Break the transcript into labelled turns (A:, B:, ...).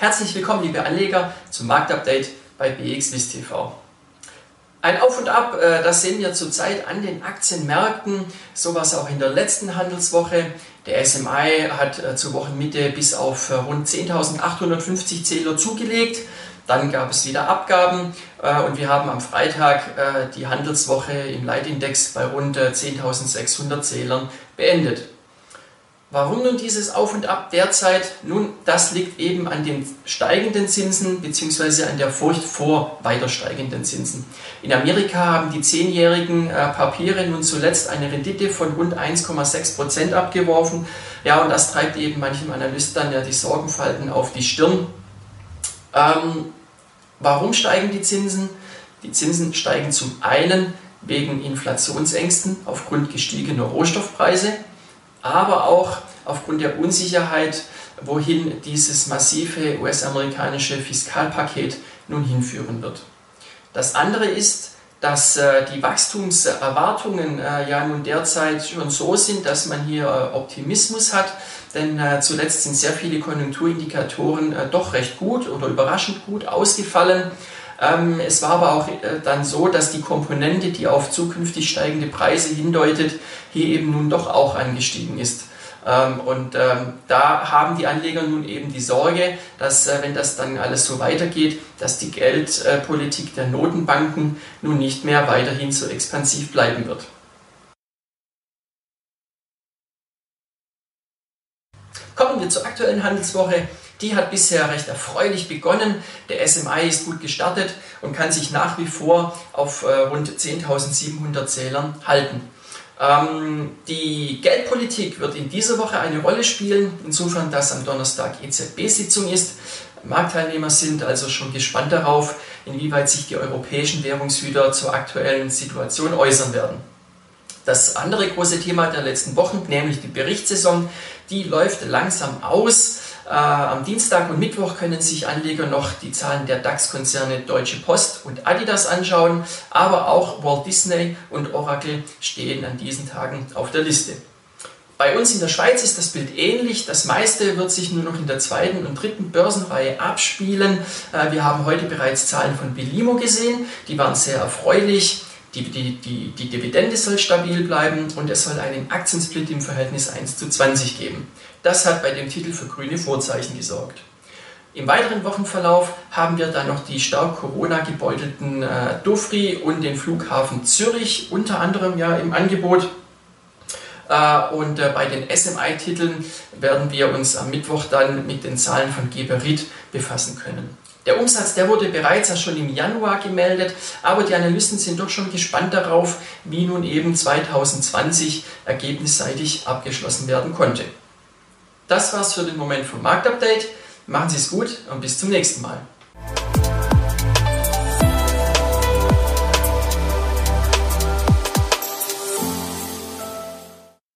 A: Herzlich willkommen, liebe Anleger, zum Marktupdate bei BXWIST TV. Ein Auf und Ab, äh, das sehen wir zurzeit an den Aktienmärkten, sowas auch in der letzten Handelswoche. Der SMI hat äh, zur Wochenmitte bis auf äh, rund 10.850 Zähler zugelegt. Dann gab es wieder Abgaben und wir haben am Freitag die Handelswoche im Leitindex bei rund 10.600 Zählern beendet. Warum nun dieses Auf und Ab derzeit? Nun, das liegt eben an den steigenden Zinsen bzw. an der Furcht vor weiter steigenden Zinsen. In Amerika haben die zehnjährigen äh, Papiere nun zuletzt eine Rendite von rund 1,6 Prozent abgeworfen. Ja, und das treibt eben manchem Analyst dann ja die Sorgenfalten auf die Stirn. Ähm, warum steigen die Zinsen? Die Zinsen steigen zum einen wegen Inflationsängsten aufgrund gestiegener Rohstoffpreise aber auch aufgrund der Unsicherheit, wohin dieses massive US-amerikanische Fiskalpaket nun hinführen wird. Das andere ist, dass äh, die Wachstumserwartungen äh, ja nun derzeit schon so sind, dass man hier äh, Optimismus hat, denn zuletzt sind sehr viele Konjunkturindikatoren doch recht gut oder überraschend gut ausgefallen. Ähm, es war aber auch äh, dann so, dass die Komponente, die auf zukünftig steigende Preise hindeutet, hier eben nun doch auch angestiegen ist. Ähm, und ähm, da haben die Anleger nun eben die Sorge, dass äh, wenn das dann alles so weitergeht, dass die Geldpolitik der Notenbanken nun nicht mehr weiterhin so expansiv bleiben wird. Kommen wir zur aktuellen Handelswoche. Die hat bisher recht erfreulich begonnen. Der SMI ist gut gestartet und kann sich nach wie vor auf äh, rund 10.700 Zählern halten. Ähm, die Geldpolitik wird in dieser Woche eine Rolle spielen, insofern, dass am Donnerstag EZB-Sitzung ist. Marktteilnehmer sind also schon gespannt darauf, inwieweit sich die europäischen Währungshüter zur aktuellen Situation äußern werden. Das andere große Thema der letzten Wochen, nämlich die Berichtssaison, die läuft langsam aus. Äh, am Dienstag und Mittwoch können sich Anleger noch die Zahlen der DAX-Konzerne Deutsche Post und Adidas anschauen, aber auch Walt Disney und Oracle stehen an diesen Tagen auf der Liste. Bei uns in der Schweiz ist das Bild ähnlich. Das meiste wird sich nur noch in der zweiten und dritten Börsenreihe abspielen. Äh, wir haben heute bereits Zahlen von Belimo gesehen. Die waren sehr erfreulich. Die, die, die, die Dividende soll stabil bleiben und es soll einen Aktiensplit im Verhältnis 1 zu 20 geben. Das hat bei dem Titel für grüne Vorzeichen gesorgt. Im weiteren Wochenverlauf haben wir dann noch die stark Corona-gebeutelten äh, Dufri und den Flughafen Zürich unter anderem ja im Angebot. Äh, und äh, bei den SMI-Titeln werden wir uns am Mittwoch dann mit den Zahlen von Geberit befassen können. Der Umsatz, der wurde bereits schon im Januar gemeldet, aber die Analysten sind doch schon gespannt darauf, wie nun eben 2020 ergebnisseitig abgeschlossen werden konnte. Das war's für den Moment vom Marktupdate. Machen Sie es gut und bis zum nächsten Mal.